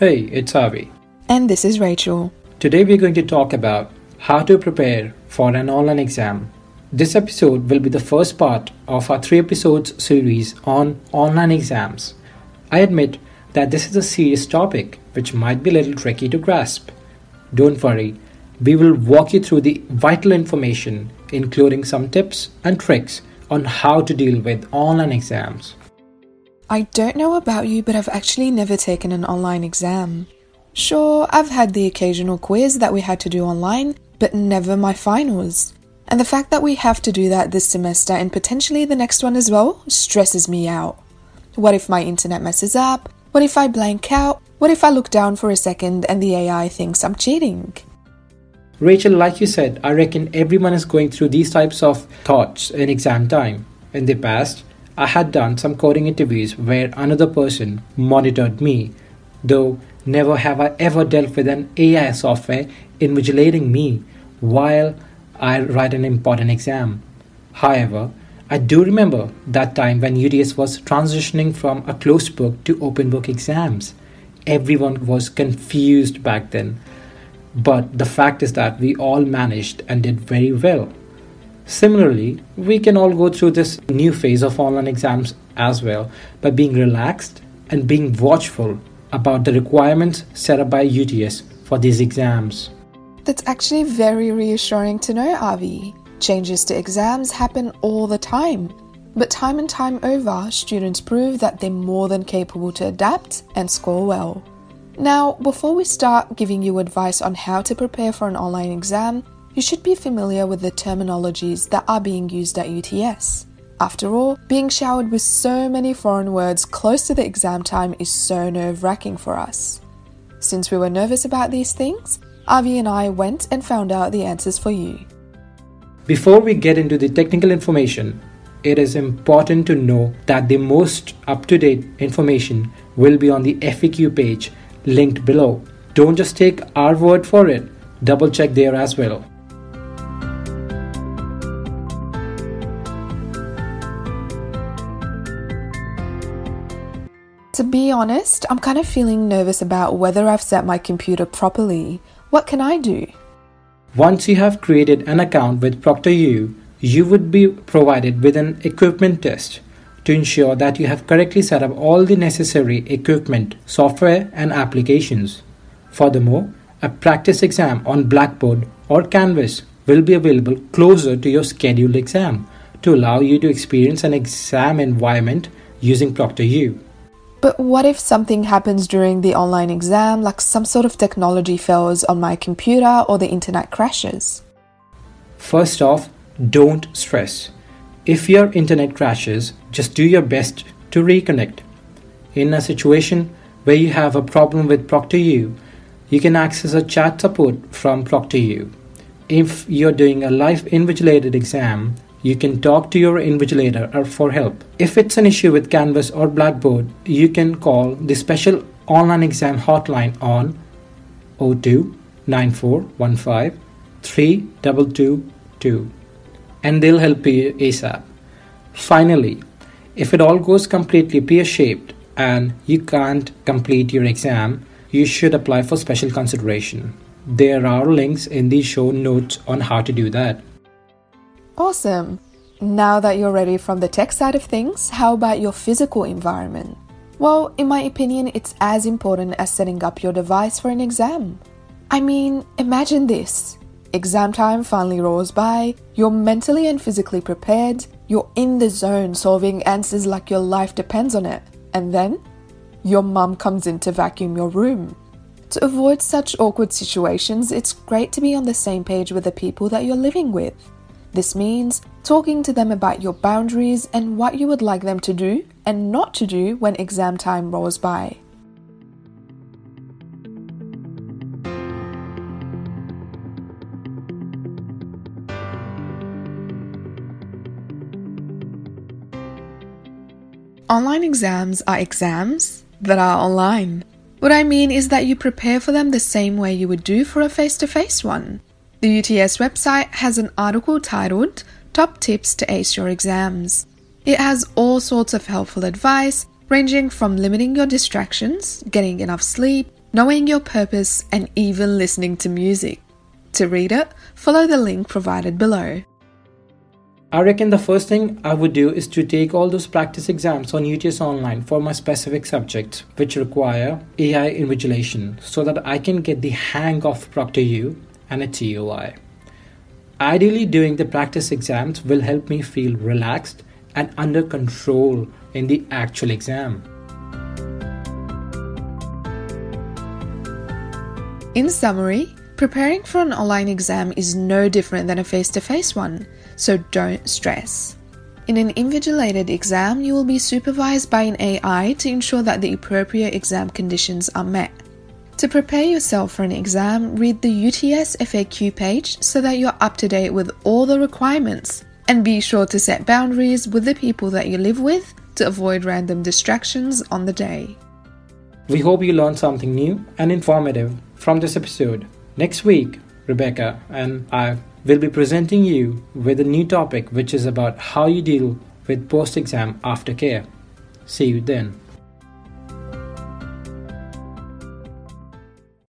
Hey, it's Avi. And this is Rachel. Today we're going to talk about how to prepare for an online exam. This episode will be the first part of our three episodes series on online exams. I admit that this is a serious topic which might be a little tricky to grasp. Don't worry, we will walk you through the vital information, including some tips and tricks on how to deal with online exams. I don't know about you, but I've actually never taken an online exam. Sure, I've had the occasional quiz that we had to do online, but never my finals. And the fact that we have to do that this semester and potentially the next one as well stresses me out. What if my internet messes up? What if I blank out? What if I look down for a second and the AI thinks I'm cheating? Rachel, like you said, I reckon everyone is going through these types of thoughts in exam time. In the past, I had done some coding interviews where another person monitored me, though never have I ever dealt with an AI software invigilating me while I write an important exam. However, I do remember that time when UTS was transitioning from a closed book to open book exams. Everyone was confused back then. But the fact is that we all managed and did very well. Similarly, we can all go through this new phase of online exams as well by being relaxed and being watchful about the requirements set up by UTS for these exams. That's actually very reassuring to know, Avi. Changes to exams happen all the time. But time and time over, students prove that they're more than capable to adapt and score well. Now, before we start giving you advice on how to prepare for an online exam, you should be familiar with the terminologies that are being used at UTS. After all, being showered with so many foreign words close to the exam time is so nerve wracking for us. Since we were nervous about these things, Avi and I went and found out the answers for you. Before we get into the technical information, it is important to know that the most up to date information will be on the FAQ page linked below. Don't just take our word for it, double check there as well. To be honest, I'm kind of feeling nervous about whether I've set my computer properly. What can I do? Once you have created an account with ProctorU, you would be provided with an equipment test to ensure that you have correctly set up all the necessary equipment, software, and applications. Furthermore, a practice exam on Blackboard or Canvas will be available closer to your scheduled exam to allow you to experience an exam environment using ProctorU. But what if something happens during the online exam, like some sort of technology fails on my computer or the internet crashes? First off, don't stress. If your internet crashes, just do your best to reconnect. In a situation where you have a problem with ProctorU, you can access a chat support from ProctorU. If you're doing a live invigilated exam, you can talk to your invigilator for help. If it's an issue with Canvas or Blackboard, you can call the special online exam hotline on 02 9415 3222 and they'll help you ASAP. Finally, if it all goes completely pear shaped and you can't complete your exam, you should apply for special consideration. There are links in the show notes on how to do that. Awesome! Now that you're ready from the tech side of things, how about your physical environment? Well, in my opinion, it's as important as setting up your device for an exam. I mean, imagine this exam time finally rolls by, you're mentally and physically prepared, you're in the zone solving answers like your life depends on it, and then your mum comes in to vacuum your room. To avoid such awkward situations, it's great to be on the same page with the people that you're living with. This means talking to them about your boundaries and what you would like them to do and not to do when exam time rolls by. Online exams are exams that are online. What I mean is that you prepare for them the same way you would do for a face to face one. The UTS website has an article titled Top Tips to Ace Your Exams. It has all sorts of helpful advice, ranging from limiting your distractions, getting enough sleep, knowing your purpose, and even listening to music. To read it, follow the link provided below. I reckon the first thing I would do is to take all those practice exams on UTS Online for my specific subjects, which require AI invigilation, so that I can get the hang of ProctorU and a TOI. Ideally, doing the practice exams will help me feel relaxed and under control in the actual exam. In summary, preparing for an online exam is no different than a face to face one so don't stress. In an invigilated exam, you will be supervised by an AI to ensure that the appropriate exam conditions are met. To prepare yourself for an exam, read the UTS FAQ page so that you're up to date with all the requirements. And be sure to set boundaries with the people that you live with to avoid random distractions on the day. We hope you learned something new and informative from this episode. Next week, Rebecca and I will be presenting you with a new topic which is about how you deal with post exam aftercare. See you then.